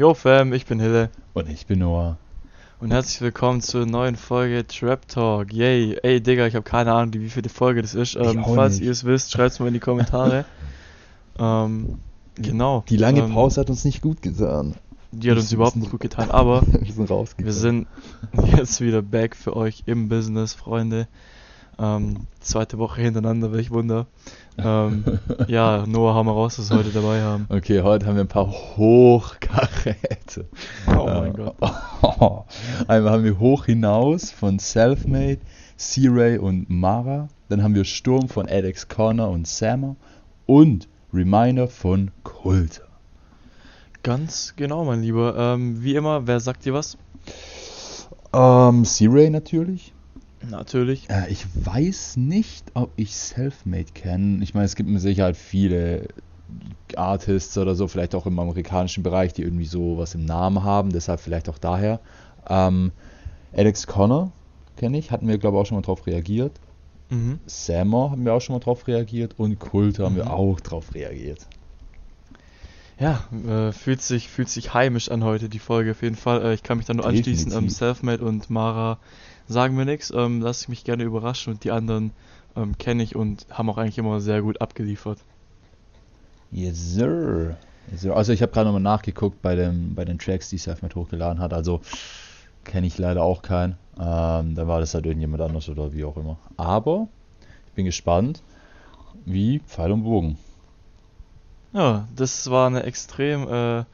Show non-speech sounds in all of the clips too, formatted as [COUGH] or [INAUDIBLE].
Yo Fam, ich bin Hille Und ich bin Noah. und herzlich willkommen zur neuen Folge Trap Talk. Yay, ey Digga, ich habe keine Ahnung, wie viele Folge das ist. Ähm, falls nicht. ihr es wisst, schreibt es mal in die Kommentare. [LAUGHS] ähm, genau. Die lange ähm, Pause hat uns nicht gut getan. Die hat uns überhaupt nicht gut getan, aber [LAUGHS] wir sind rausgekommen. wir sind [LAUGHS] jetzt wieder back für euch im Business, Freunde. Ähm, zweite Woche hintereinander, welch Wunder. Ähm, [LAUGHS] ja, Noah, hau mal raus, was wir heute dabei haben. Okay, heute haben wir ein paar Hochkaräte. Oh mein Gott. [LAUGHS] Einmal haben wir Hoch hinaus von Selfmade, C-Ray und Mara. Dann haben wir Sturm von Alex Corner und Sammer. Und Reminder von Coulter. Ganz genau, mein Lieber. Ähm, wie immer, wer sagt dir was? Ähm, C-Ray natürlich. Natürlich. Äh, ich weiß nicht, ob ich Selfmade kenne. Ich meine, es gibt mit Sicherheit viele Artists oder so, vielleicht auch im amerikanischen Bereich, die irgendwie so was im Namen haben, deshalb vielleicht auch daher. Ähm, Alex Connor kenne ich, hatten wir glaube ich auch schon mal drauf reagiert. Mhm. Sammer haben wir auch schon mal drauf reagiert und Kulte haben Mhm. wir auch drauf reagiert. Ja, äh, fühlt sich fühlt sich heimisch an heute die Folge auf jeden Fall. Äh, ich kann mich da nur anschließen. Ähm, Definitiv. Selfmade und Mara sagen mir nichts. Ähm, lass ich mich gerne überraschen und die anderen ähm, kenne ich und haben auch eigentlich immer sehr gut abgeliefert. Yes, sir. Yes, sir. Also ich habe gerade nochmal nachgeguckt bei, dem, bei den Tracks, die Selfmade hochgeladen hat. Also kenne ich leider auch keinen. Ähm, dann war das halt irgendjemand anders oder wie auch immer. Aber ich bin gespannt, wie Pfeil und Bogen. Ja, das war eine extrem äh,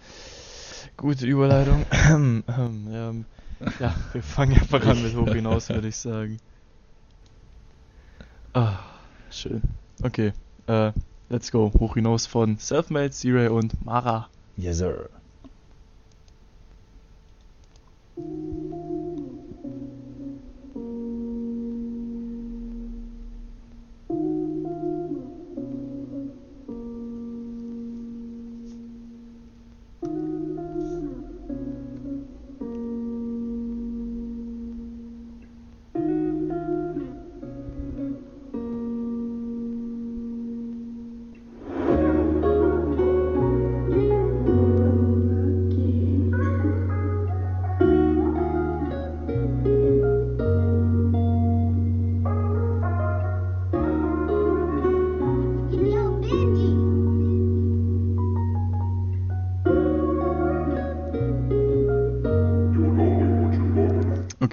gute Überleitung. [COUGHS] ähm, ähm, [LAUGHS] ja, wir fangen einfach an mit hoch hinaus, würde ich sagen. Ah, schön. Okay, äh, let's go. Hoch hinaus von Selfmade, C-Ray und Mara. Yes, sir.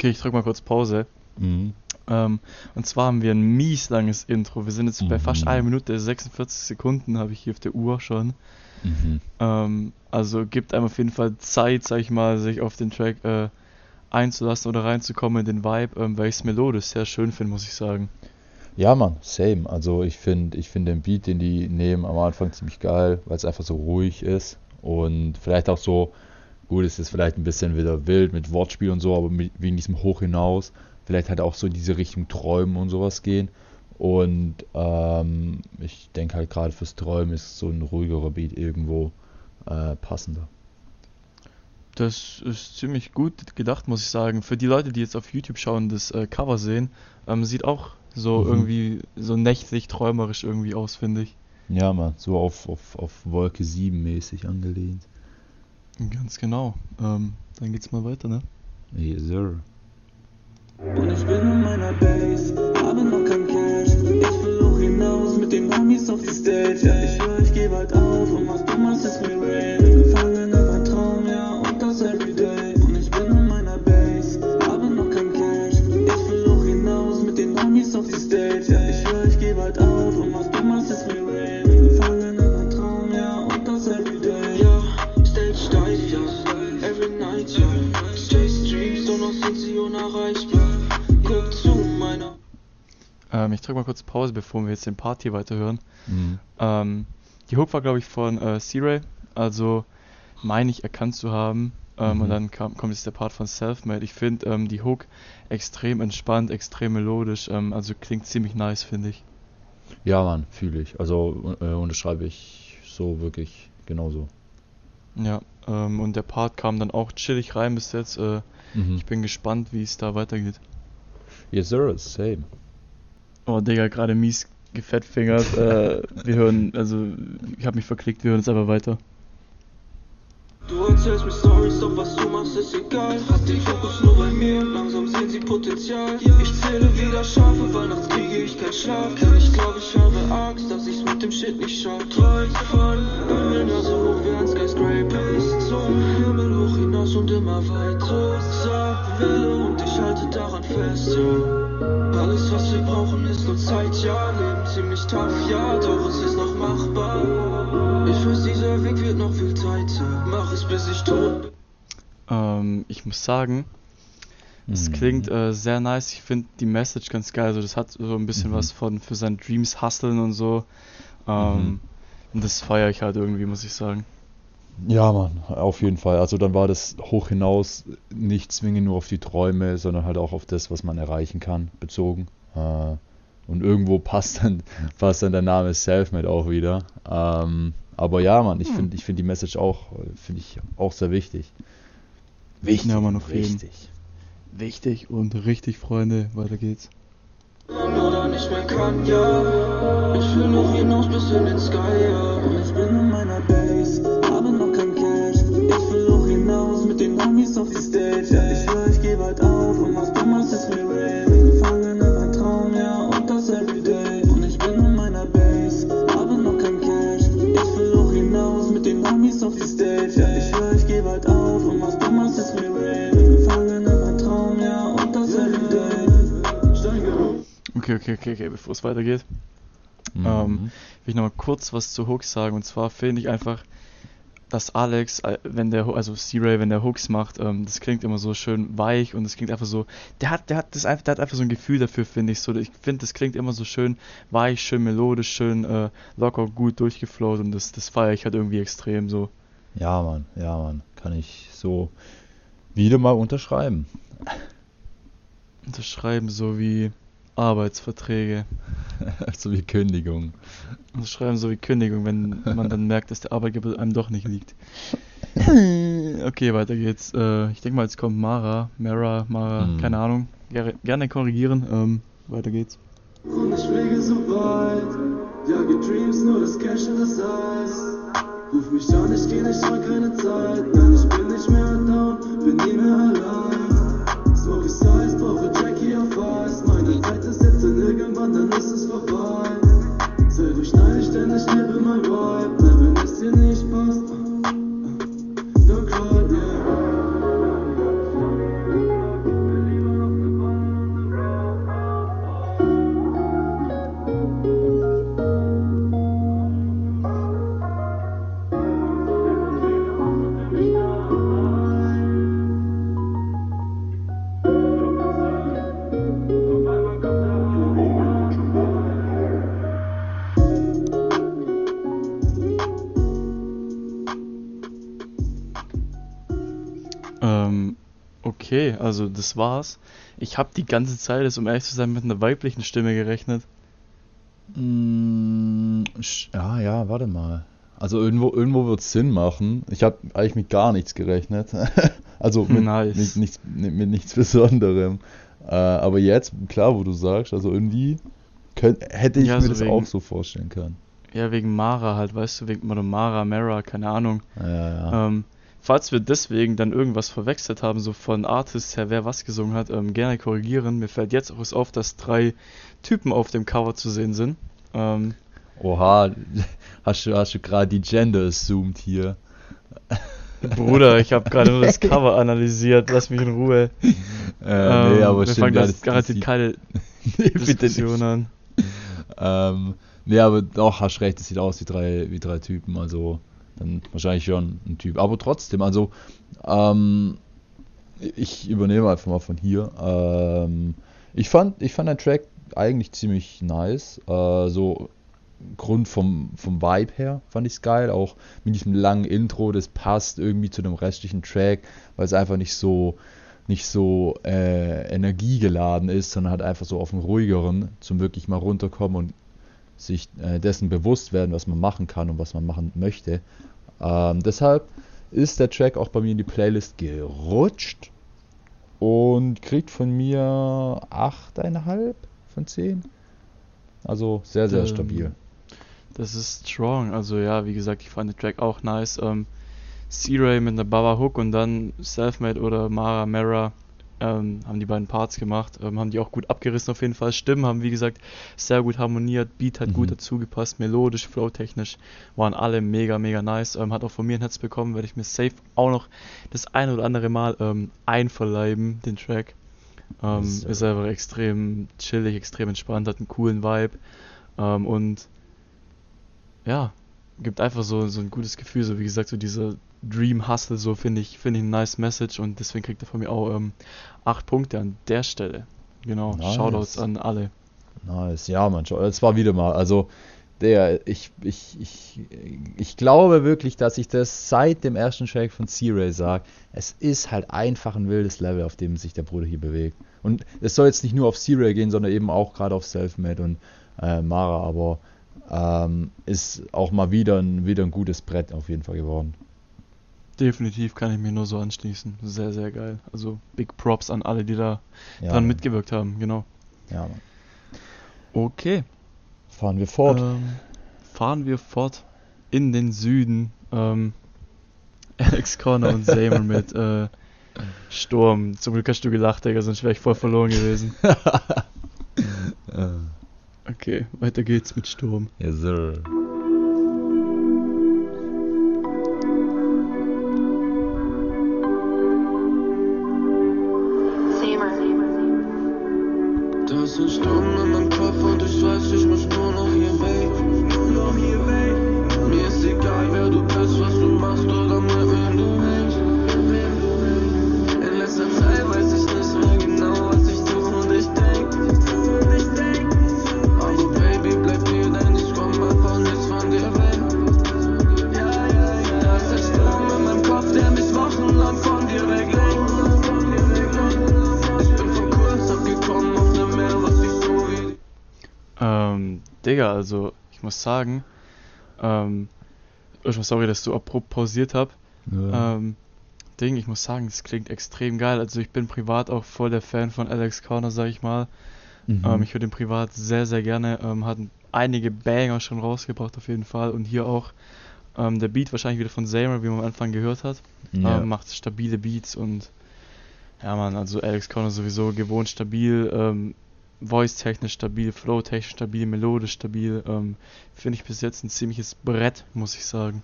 Okay, ich drück mal kurz Pause. Mhm. Ähm, und zwar haben wir ein mies langes Intro. Wir sind jetzt bei fast Mhm. 1 Minute 46 Sekunden, habe ich hier auf der Uhr schon. Mhm. Ähm, also gibt einem auf jeden Fall Zeit, sag ich mal, sich auf den Track äh, einzulassen oder reinzukommen in den Vibe, ähm, weil ich es melodisch sehr schön finde, muss ich sagen. Ja, Mann, same. Also ich finde ich find den Beat, den die nehmen, am Anfang ziemlich geil, weil es einfach so ruhig ist. Und vielleicht auch so, gut, es ist vielleicht ein bisschen wieder wild mit Wortspiel und so, aber mit, wegen diesem Hoch hinaus, vielleicht halt auch so in diese Richtung Träumen und sowas gehen. Und ähm, ich denke halt gerade fürs Träumen ist so ein ruhigerer Beat irgendwo äh, passender. Das ist ziemlich gut gedacht, muss ich sagen. Für die Leute, die jetzt auf YouTube schauen, das äh, Cover sehen, ähm, sieht auch so Mhm. irgendwie so nächtlich träumerisch irgendwie aus, finde ich. Ja, Mann, so auf, auf, auf Wolke 7 mäßig angelehnt. Ganz genau. Ähm, dann geht's mal weiter, ne? Yes, sir. Und ich bin in meiner Base, habe noch kein Cash. Ich will hoch hinaus mit den Homies auf die Stage. Ja, ich schwör, ich geh bald auf kurz Pause, bevor wir jetzt den Part hier weiterhören. Mhm. Ähm, die Hook war, glaube ich, von äh, C-Ray, also meine ich erkannt zu haben. Ähm, Mhm. Und dann kam, kommt jetzt der Part von Selfmade. Ich finde ähm, die Hook extrem entspannt, extrem melodisch, ähm, also klingt ziemlich nice, finde ich. Ja, Mann, fühle ich. Also äh, unterschreibe ich so wirklich genauso. Ja, ähm, und der Part kam dann auch chillig rein bis jetzt. Äh, Mhm. ich bin gespannt, wie es da weitergeht. Yes, sir, same. Oh, Digga, gerade mies gefettfingert. äh, wir hören, also ich habe mich verklickt, wir hören jetzt aber weiter. Du erzählst mir Stories, doch was du machst ist egal. Hat den Fokus nur bei mir, langsam sehen sie Potenzial. Ich zähle wieder Schafe, weil nachts kriege ich keinen Schlaf. Denn ich glaube, ich habe Angst, dass ich's mit dem Shit nicht schaff. Träum von einer Nase hoch wie ein Skyscraper. Bis zum Himmel hoch hinaus und immer weiter. Sag Wille und ich halte daran fest, ja. Alles, was wir brauchen, ist nur Zeit, ja. Leben ziemlich tough, ja, doch es ist noch machbar. Ich weiß, dieser Weg wird noch viel Zeiter. Mach es, bis ich tot bin. Ähm, ich muss sagen, es Mhm. klingt äh, sehr nice. Ich finde die Message ganz geil. Also das hat so ein bisschen Mhm. was von für seine Dreams hustlen und so. Ähm, Mhm. Und das feiere ich halt irgendwie, muss ich sagen. Ja, Mann, auf jeden Fall. Also dann war das hoch hinaus nicht zwingend nur auf die Träume, sondern halt auch auf das, was man erreichen kann, bezogen. Äh, und irgendwo passt dann, [LAUGHS] passt dann der Name Selfmade auch wieder. Ähm, aber ja, Mann, ich Hm. finde ich find die Message auch, finde ich auch sehr wichtig. Wichtig, Ja, Mann, auf jeden. wichtig. Wichtig und richtig, Freunde. Weiter geht's. oder nicht mehr kann, ja. Ich will noch hinaus bis in den Sky, ja. Ich bin ja. Ich schwör, ich geh bald auf und was Dummes ist mir real. Bin gefangen in einem Traum, ja, und das everyday. Und ich bin in meiner Base, habe noch kein Cash. Ich will noch hinaus mit den Homies auf die Stage, ja. Ich schwör, ich geh bald auf und was Dummes ist mir real. Bin gefangen in einem Traum, ja, und das everyday. Okay, okay, okay, okay, bevor es weitergeht, Mhm. Ähm, will ich nochmal kurz was zu Hooks sagen. Und zwar finde ich einfach, dass Alex, äh, wenn der, also C-Ray, wenn der Hooks macht, ähm, das klingt immer so schön weich und es klingt einfach so, der hat, der hat das einfach, der hat einfach so ein Gefühl dafür, finde ich so. Ich finde, das klingt immer so schön weich, schön melodisch, schön äh, locker, gut durchgeflowt und das, das feiere ich halt irgendwie extrem so. Ja, Mann, ja, Mann, kann ich so wieder mal unterschreiben. Unterschreiben so wie Arbeitsverträge. [LAUGHS] so wie Kündigung. Unterschreiben so wie Kündigung, wenn man dann merkt, dass der Arbeitgeber einem doch nicht liegt. [LAUGHS] Okay, weiter geht's. Äh, ich denke mal, jetzt kommt Mara, Mara, Mara, Mhm. keine Ahnung. Gerne, gerne korrigieren. Ähm, weiter geht's. Und ich fliege so weit, jage Dreams, nur das Cash und das Eis. Ruf mich an, ich geh nicht mal keine Zeit. Nein, ich bin nicht mehr down, bin nie mehr allein. Smoke ist heiß, brauche Jackie Meine Zeit ist jetzt und irgendwann, dann ist es vorbei. Sei durchschneide ich, ich lebe mein Vibe. Okay, also das war's. Ich habe die ganze Zeit, um ehrlich zu sein, mit einer weiblichen Stimme gerechnet. Mm, Ja, ja, warte mal. Also irgendwo, irgendwo wird es Sinn machen. Ich habe eigentlich mit gar nichts gerechnet. [LAUGHS] also mit, Nice. mit, nichts, mit, mit nichts Besonderem. Äh, aber jetzt, klar, wo du sagst, also irgendwie könnt, hätte ich Ja, mir so das wegen- auch so vorstellen können. Ja, wegen Mara halt, weißt du, wegen oder Mara, Mara, keine Ahnung. Ja, ja. Ähm, falls wir deswegen dann irgendwas verwechselt haben, so von Artist her, wer was gesungen hat, ähm, gerne korrigieren. Mir fällt jetzt auch erst auf, dass drei Typen auf dem Cover zu sehen sind. Ähm, Oha, [LAUGHS] hast du, hast du gerade die Gender assumed hier? [LAUGHS] Bruder, ich habe gerade nur das Cover analysiert, lass mich in Ruhe. [LAUGHS] Äh, nee, Ähm, aber wir stimmt, fangen ja, das garantiert keine Nee. Diskussion an. Ähm, nee, aber doch, hast recht, es sieht aus wie drei, wie drei Typen, also dann wahrscheinlich schon ein Typ. Aber trotzdem, also ähm, ich übernehme einfach mal von hier. Ähm, ich fand, ich fand den Track eigentlich ziemlich nice. Äh, so Grund vom, vom Vibe her fand ich es geil. Auch mit diesem langen Intro, das passt irgendwie zu dem restlichen Track, weil es einfach nicht so nicht so äh, energiegeladen ist, sondern halt einfach so auf dem ruhigeren, zum wirklich mal runterkommen und sich äh, dessen bewusst werden, was man machen kann und was man machen möchte. Ähm, deshalb ist der Track auch bei mir in die Playlist gerutscht und kriegt von mir 8,5 von 10. Also sehr, sehr Ähm, stabil. Das ist strong. Also ja, wie gesagt, ich fand den Track auch nice. Ähm, C-Ray mit einer Baba Hook und dann Selfmade oder Mara Mera ähm, haben die beiden Parts gemacht, ähm, haben die auch gut abgerissen auf jeden Fall. Stimmen haben wie gesagt sehr gut harmoniert, Beat hat gut Mhm. dazu gepasst, melodisch, flowtechnisch waren alle mega, mega nice. Ähm, hat auch von mir ein Herz bekommen, werde ich mir safe auch noch das eine oder andere Mal ähm, einverleiben, den Track. Ähm, ist einfach extrem chillig, extrem entspannt, hat einen coolen Vibe ähm, und ja, gibt einfach so, so ein gutes Gefühl, so wie gesagt, so dieser Dream Hustle, so finde ich, finde ich eine nice Message und deswegen kriegt er von mir auch ähm, 8 Punkte an der Stelle. Genau, Nice. Shoutouts an alle. Nice, ja, man, es war wieder mal. Also, der, ich, ich, ich, ich glaube wirklich, dass ich das seit dem ersten Track von C-Ray sage. Es ist halt einfach ein wildes Level, auf dem sich der Bruder hier bewegt. Und es soll jetzt nicht nur auf C-Ray gehen, sondern eben auch gerade auf Selfmade und äh, Mara, aber ähm, ist auch mal wieder ein, wieder ein gutes Brett auf jeden Fall geworden. Definitiv kann ich mir nur so anschließen. Sehr, sehr geil. Also Big Props an alle, die da Ja, dran Mann. mitgewirkt haben, genau. Ja, Mann. Okay. Fahren wir fort. Ähm, fahren wir fort in den Süden. Ähm, [LAUGHS] Alex Corner und Samer mit äh, Sturm. Zum Glück hast du gelacht, Digga, sonst wäre ich voll verloren gewesen. [LAUGHS] Okay, weiter geht's mit Sturm. yes, sir. Ein Sturm in meinem Kopf und ich weiß, ich muss nur Digga, also ich muss sagen, ähm, erstmal sorry, dass du abrupt pausiert hab. Ja. Ähm, Ding, ich muss sagen, das klingt extrem geil. Also ich bin privat auch voll der Fan von Alex Corner, sag ich mal. Mhm. Ähm, ich höre den privat sehr, sehr gerne. Ähm, hat einige Banger schon rausgebracht auf jeden Fall. Und hier auch ähm, der Beat wahrscheinlich wieder von Zamer, wie man am Anfang gehört hat. ja. Ähm, macht stabile Beats und ja man, also Alex Corner sowieso gewohnt stabil, ähm, voice-technisch stabil, flow-technisch stabil, melodisch stabil. Ähm, Finde ich bis jetzt ein ziemliches Brett, muss ich sagen.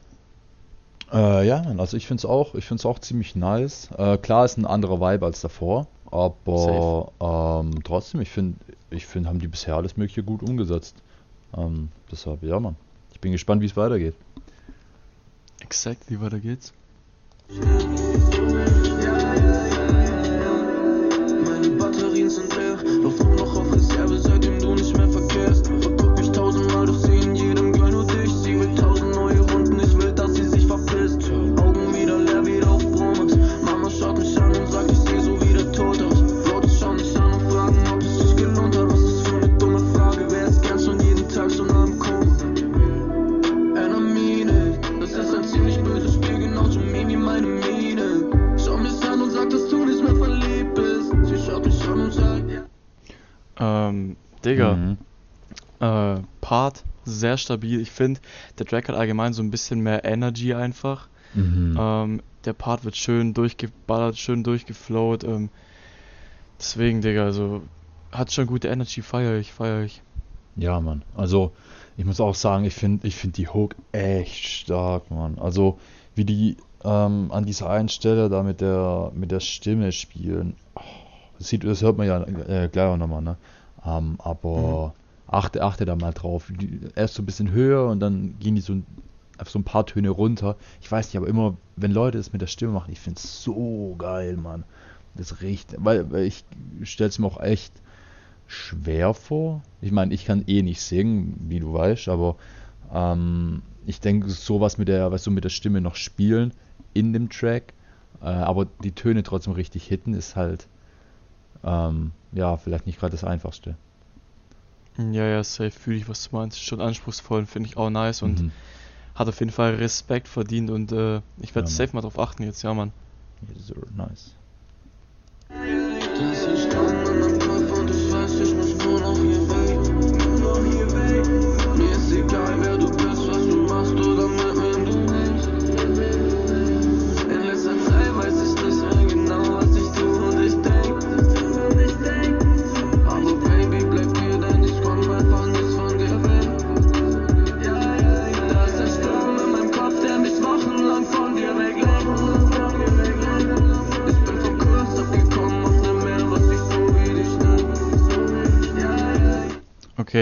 Äh, ja, also ich finde es auch, ich finde es auch ziemlich nice. Äh, klar ist ein anderer Vibe als davor, aber ähm, trotzdem, ich finde, ich finde, haben die bisher alles Mögliche gut umgesetzt. Ähm, deshalb, ja, Mann. Ich bin gespannt, wie es weitergeht. Exactly, weiter geht's. Ähm, Digga, Mhm. äh, Part sehr stabil. Ich finde, der Track hat allgemein so ein bisschen mehr Energy einfach. Mhm. Ähm, der Part wird schön durchgeballert, schön durchgeflowt. Ähm, deswegen, Digga, also hat schon gute Energy, feier ich, feier ich. Ja, Mann. Also, ich muss auch sagen, ich finde ich find die Hook echt stark, Mann. Also, wie die ähm, an dieser einen Stelle da mit der, mit der Stimme spielen. Oh, das, sieht, das hört man ja äh, gleich auch nochmal, ne? Ähm, aber achte, achte da mal drauf. Erst so ein bisschen höher und dann gehen die so, ein- einfach so ein paar Töne runter. Ich weiß nicht, aber immer, wenn Leute es mit der Stimme machen, ich finde es so geil, Mann. Das riecht, weil, weil ich stelle es mir auch echt schwer vor. Ich meine, ich kann eh nicht singen, wie du weißt, aber ähm, ich denke, sowas mit der, weißt du, mit der Stimme noch spielen in dem Track, äh, aber die Töne trotzdem richtig hitten, ist halt ähm, ja vielleicht nicht gerade das Einfachste. Ja, ja, safe, fühle ich, was du meinst. Schon anspruchsvoll, finde ich auch nice und Mhm. hat auf jeden Fall Respekt verdient und äh, ich werde Ja, safe mal drauf achten jetzt, ja, Mann. Yes, sir, nice.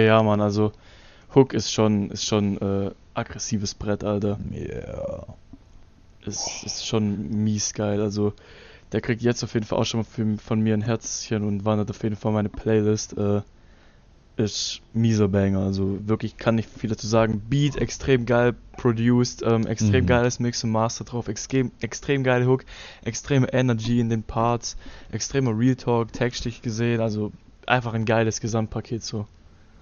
Ja, Mann, also Hook ist schon, ist schon äh, aggressives Brett, Alter. Yeah. Ist, ist schon mies geil. Also der kriegt jetzt auf jeden Fall auch schon mal von mir ein Herzchen und wandert auf jeden Fall meine Playlist. Äh, ist mieser Banger. Also wirklich kann nicht viel dazu sagen. Beat extrem geil produced, ähm, extrem Mhm. geiles Mix und Master drauf, extrem, extrem geile Hook, extreme Energy in den Parts, extremer Real Talk, textlich gesehen. Also einfach ein geiles Gesamtpaket so.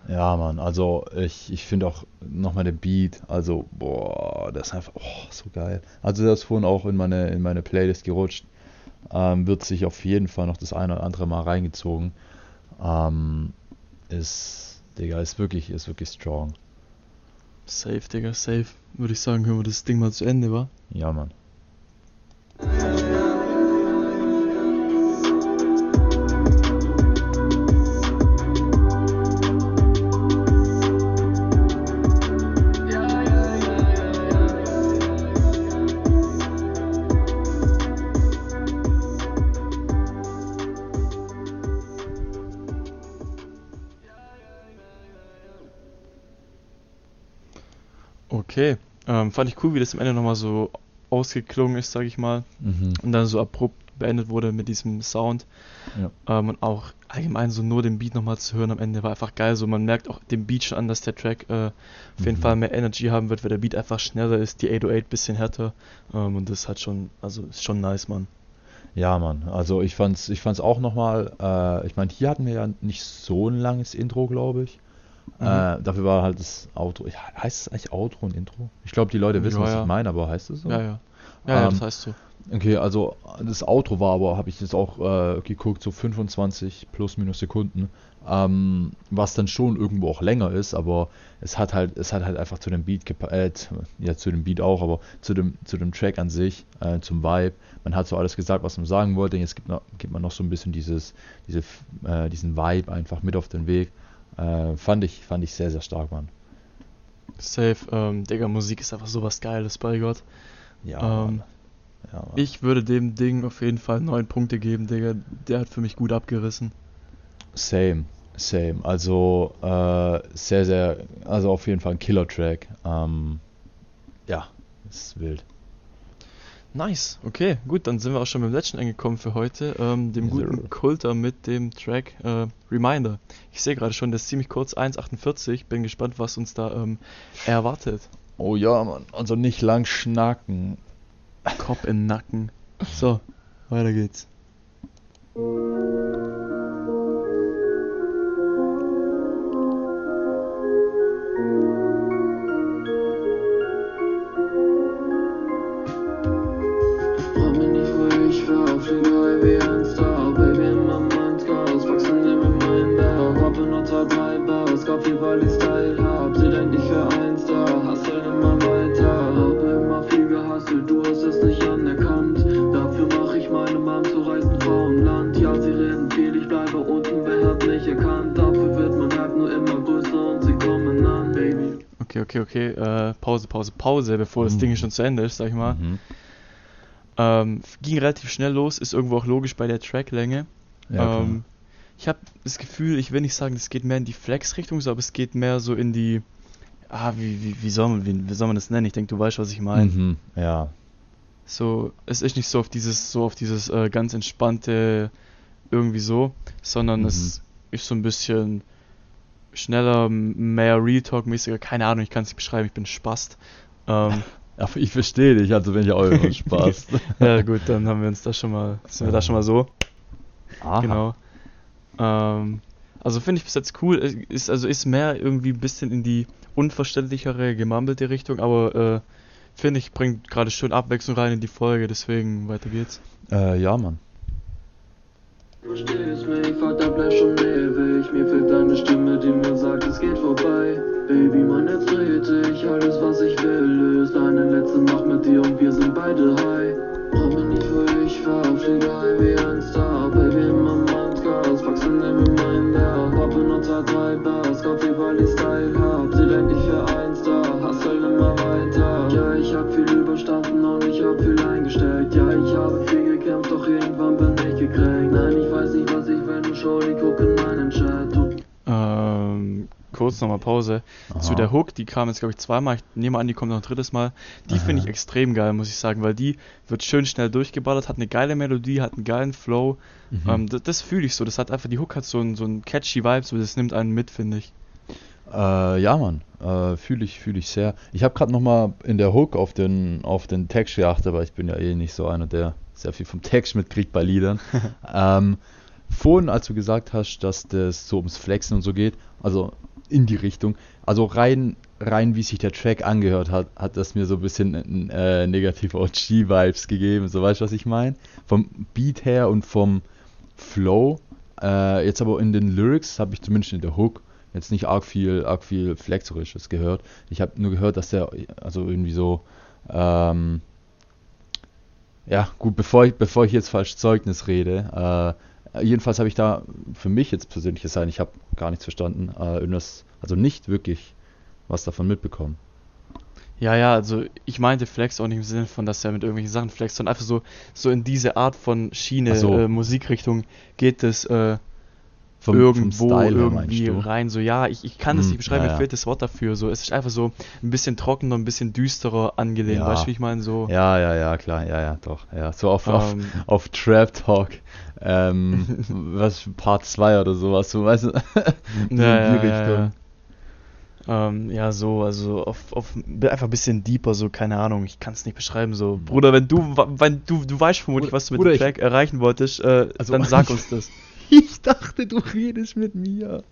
Ja, Mann, also ich, ich finde auch nochmal den Beat, also boah, das ist einfach oh, so geil. Also der ist vorhin auch in meine, in meine Playlist gerutscht. Ähm, wird sich auf jeden Fall noch das eine oder andere Mal reingezogen. Ähm, ist, Digga, ist wirklich, ist wirklich strong. Safe, Digga, safe. Würde ich sagen, hören wir das Ding mal zu Ende, wa? Ja, Mann. Fand ich cool, wie das am Ende nochmal so ausgeklungen ist, sag ich mal. Mhm. Und dann so abrupt beendet wurde mit diesem Sound. Ja. Ähm, und auch allgemein so nur den Beat nochmal zu hören am Ende war einfach geil. So man merkt auch dem Beat schon an, dass der Track äh, auf jeden Mhm. Fall mehr Energy haben wird, weil der Beat einfach schneller ist, die 808 bisschen härter. Ähm, und das hat schon, also ist schon nice, Mann. Ja, Mann. Also ich fand's, ich fand's auch nochmal, äh, ich meine, hier hatten wir ja nicht so ein langes Intro, glaube ich. Mhm. Äh, dafür war halt das Outro. Heißt es eigentlich Outro und Intro? Ich glaube, die Leute wissen, Ja, was ja. ich meine, aber heißt es so? Ja, ja. Ja, ja, das Ähm, heißt so. Okay, also das Outro war aber, habe ich jetzt auch äh, geguckt, so 25 plus minus Sekunden, ähm, was dann schon irgendwo auch länger ist, aber es hat halt, es hat halt einfach zu dem Beat gepa- äh, ja zu dem Beat auch, aber zu dem, zu dem Track an sich, äh, zum Vibe. Man hat so alles gesagt, was man sagen wollte. Jetzt gibt, noch, gibt man noch so ein bisschen dieses, diese, äh, diesen Vibe einfach mit auf den Weg. Äh, fand ich, fand ich sehr, sehr stark, Mann. Safe. Ähm, Digga, Musik ist einfach sowas Geiles, bei Gott. Ja, Ähm. Ja. Ich würde dem Ding auf jeden Fall neun Punkte geben, Digga. Der hat für mich gut abgerissen. Same, same. Also äh, sehr, sehr, also auf jeden Fall ein Killer-Track. Ähm, ja, ist wild. Nice, okay, gut, dann sind wir auch schon beim letzten angekommen für heute, ähm, dem guten. Kulter mit dem Track äh, Reminder. Ich sehe gerade schon, das ist ziemlich kurz, 1,48, bin gespannt, was uns da ähm, erwartet. Oh ja, Mann. Also nicht lang schnacken. Kopf im Nacken. So, weiter geht's. Pause, Pause, bevor das Mhm. Ding hier schon zu Ende ist, sag ich mal. Mhm. Ähm, ging relativ schnell los, ist irgendwo auch logisch bei der Tracklänge. Ja, ähm, ich habe das Gefühl, ich will nicht sagen, es geht mehr in die Flex-Richtung, so, aber es geht mehr so in die. Ah, wie, wie, wie, soll man, wie, wie soll man das nennen? Ich denke, du weißt, was ich meine. Mhm. Ja. So, es ist nicht so auf dieses, so auf dieses äh, ganz entspannte irgendwie so, sondern Mhm. es ist so ein bisschen schneller, mehr Real Talk-mäßiger, keine Ahnung, ich kann es nicht beschreiben, ich bin Spast. Ähm, [LAUGHS] Aber ich verstehe dich, also wenn ich auch immer [LAUGHS] Spaß. [LAUGHS] ja gut, dann haben wir uns da schon mal, sind wir da schon mal so. Aha. Genau. Ähm, also finde ich bis jetzt cool. Es Ist, also ist mehr irgendwie ein bisschen in die unverständlichere, gemammelte Richtung, aber äh, finde ich, bringt gerade schön Abwechslung rein in die Folge, deswegen weiter geht's. Äh, ja, Mann. Verstehst mich, Vater, bleib schon ewig. Mir fehlt deine Stimme, die mir sagt, es geht vorbei. Nochmal Pause. Zu Aha. der Hook, die kam jetzt, glaube ich, zweimal. Ich nehme an, die kommt noch ein drittes Mal. Die finde ich Aha. extrem geil, muss ich sagen, weil die wird schön schnell durchgeballert, hat eine geile Melodie, hat einen geilen Flow. Mhm. Ähm, das das fühle ich so. Das hat einfach, die Hook hat so ein, so catchy Vibe, so das nimmt einen mit, finde ich. Äh, ja, Mann, äh, fühle ich, fühle ich sehr. Ich habe gerade noch mal in der Hook auf den, auf den Text geachtet, aber ich bin ja eh nicht so einer, der sehr viel vom Text mitkriegt bei Liedern. [LAUGHS] ähm, vorhin, als du gesagt hast, dass das so ums Flexen und so geht, also in die Richtung, also rein, rein wie sich der Track angehört hat, hat das mir so ein bisschen äh, negative OG-Vibes gegeben, so weißt du, was ich meine? Vom Beat her und vom Flow. Äh, jetzt aber in den Lyrics habe ich zumindest in der Hook jetzt nicht arg viel, arg viel Flexerisches gehört. Ich habe nur gehört, dass der, also irgendwie so, ähm, ja, gut, bevor ich, bevor ich jetzt falsch Zeugnis rede, äh, jedenfalls habe ich da für mich jetzt persönliches sein, ich habe gar nichts verstanden, äh, irgendwas, also nicht wirklich was davon mitbekommen. Ja, ja, also ich meinte Flex auch nicht im Sinne von, dass er mit irgendwelchen Sachen flext, sondern einfach so, so in diese Art von Schiene, so. äh, Musikrichtung geht es äh, Vom, irgendwo vom Style irgendwie rein. So, ja, ich, ich kann das Hm, nicht beschreiben, ja, mir fehlt das Wort dafür. So, es ist einfach so ein bisschen trockener, ein bisschen düsterer angelehnt. Ja. Weißt du, wie ich meine? So, Ja, ja, ja, klar, ja, ja, doch. Ja, so auf, auf, ähm, auf Trap Talk, ähm, [LAUGHS] was, Part 2 oder sowas, so, weißt du, [LAUGHS] in ja, die ja, Richtung. ja. Ähm, ja, so, also auf, auf einfach ein bisschen deeper, so, keine Ahnung, ich kann es nicht beschreiben, so. Bruder, wenn du, wenn du, du weißt vermutlich, was du mit Bruder, dem Track erreichen wolltest, äh, Also- dann [LAUGHS] sag uns das. Ich dachte, du redest mit mir.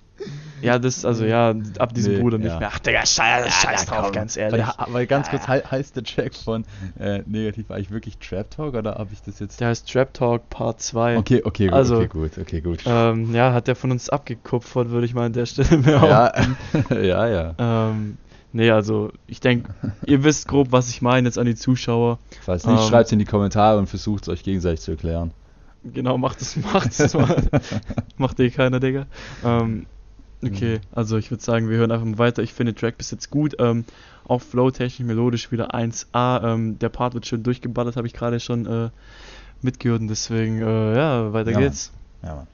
Ja, das, also ja, ab diesem Nee, Bruder nicht ja. mehr. Ach, Digga, scheiß, scheiß drauf, ganz Weil, ehrlich. der- weil ganz kurz, hei- heißt der Track von äh, Negativ eigentlich wirklich Trap Talk oder habe ich das jetzt? Der heißt Trap Talk Part 2. Okay, okay, gut, Also, okay, gut, okay, gut. Ähm, ja, hat der von uns abgekupfert, würde ich mal an der Stelle [LAUGHS] mehr ja, [LAUGHS] ja, ja. Ähm, nee, also ich denke, ihr wisst grob, was ich meine jetzt an die Zuschauer. Falls nicht, ähm, schreibt es in die Kommentare und versucht es euch gegenseitig zu erklären. Genau, macht es, [LAUGHS] macht es mal. macht eh keiner, Digga. Ähm, okay, also ich würde sagen, wir hören einfach mal weiter. Ich finde den Track bis jetzt gut. Ähm, auch flow-technisch, melodisch wieder 1A. Ähm, der Part wird schön durchgeballert, habe ich gerade schon äh, mitgehört und deswegen, äh, ja, weiter Ja, geht's. Ja, Mann.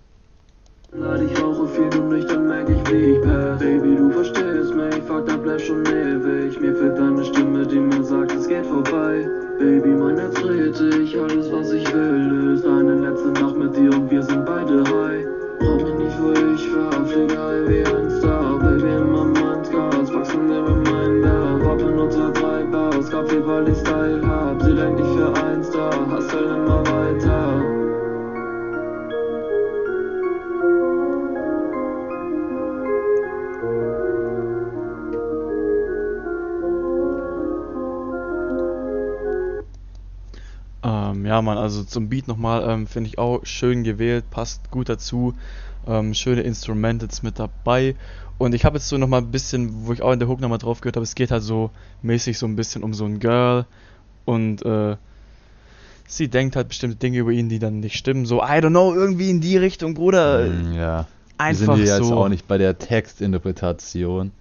Lade ich rauche viel und nüchtern merk ich, wie ich pass. Baby, du verstehst mich, fuck, da bleib schon ewig. Mir fehlt deine Stimme, die mir sagt, es geht vorbei. Baby, mein Herz dreht sich, alles was ich will ist eine letzte Nacht mit dir und wir sind ja, Mann, also zum Beat nochmal, ähm, finde ich auch schön gewählt, passt gut dazu. Ähm, schöne Instrumentals mit dabei. Und ich habe jetzt so nochmal ein bisschen, wo ich auch in der Hook nochmal drauf gehört habe, es geht halt so mäßig so ein bisschen um so ein Girl und äh, sie denkt halt bestimmte Dinge über ihn, die dann nicht stimmen. So, I don't know, irgendwie in die Richtung, Bruder. Mm, ja. Wir Einfach sind hier jetzt so. auch nicht bei der Textinterpretation.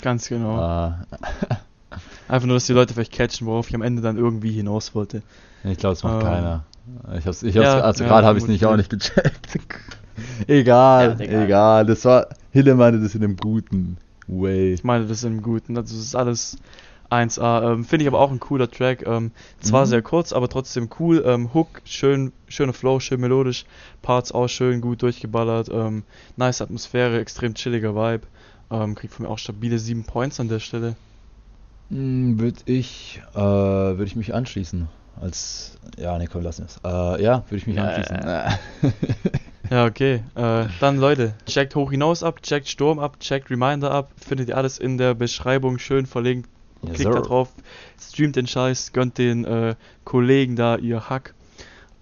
Ganz genau. Ah, [LAUGHS] Einfach nur, dass die Leute vielleicht catchen, worauf ich am Ende dann irgendwie hinaus wollte. ich glaube, das macht Ähm, keiner. Ich hab's, ich hab's, ja, also ja, gerade habe ich es nicht auch nicht gecheckt. [LAUGHS] egal, Ja, egal. egal. Das war, Hille meinte das in einem guten Way. Ich meine das im Guten. Also es ist alles 1A. Ähm, Finde ich aber auch ein cooler Track. Ähm, zwar Mhm. sehr kurz, aber trotzdem cool. Ähm, Hook, schön, schöner Flow, schön melodisch. Parts auch schön gut durchgeballert. Ähm, nice Atmosphäre, extrem chilliger Vibe. Ähm, kriegt von mir auch stabile 7 Points an der Stelle. Würde ich, äh, würde ich mich anschließen. Als, ja, nee, komm, lass es. Äh, ja, würde ich mich Ja, anschließen. [LAUGHS] Ja, okay. Äh, dann Leute, checkt hoch hinaus ab, checkt Sturm ab, checkt Reminder ab. Findet ihr alles in der Beschreibung schön verlinkt. Yes, Klickt da sir. drauf, streamt den Scheiß, gönnt den äh, Kollegen da ihr Hack.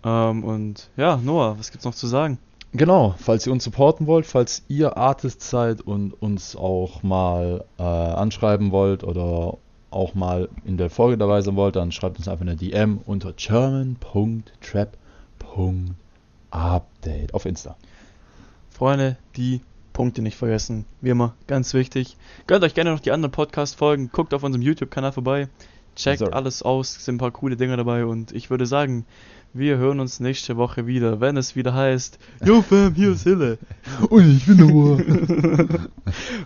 Ähm, und ja, Noah, was gibt's noch zu sagen? Genau, falls ihr uns supporten wollt, falls ihr Artist seid und uns auch mal äh, anschreiben wollt oder auch mal in der Folge dabei sein wollt, dann schreibt uns einfach eine DM unter german.trap.update auf Insta. Freunde, die Punkte nicht vergessen. Wie immer, ganz wichtig. Gönnt euch gerne noch die anderen Podcast-Folgen, guckt auf unserem YouTube-Kanal vorbei. Checkt sir. alles aus, sind ein paar coole Dinge dabei und ich würde sagen, wir hören uns nächste Woche wieder, wenn es wieder heißt, [LAUGHS] Yo Fam, hier ist Hille. Und ich bin Noah. [LAUGHS]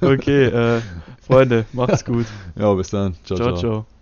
Okay, äh, Freunde, macht's gut. ja, bis dann. ciao. ciao. ciao. ciao.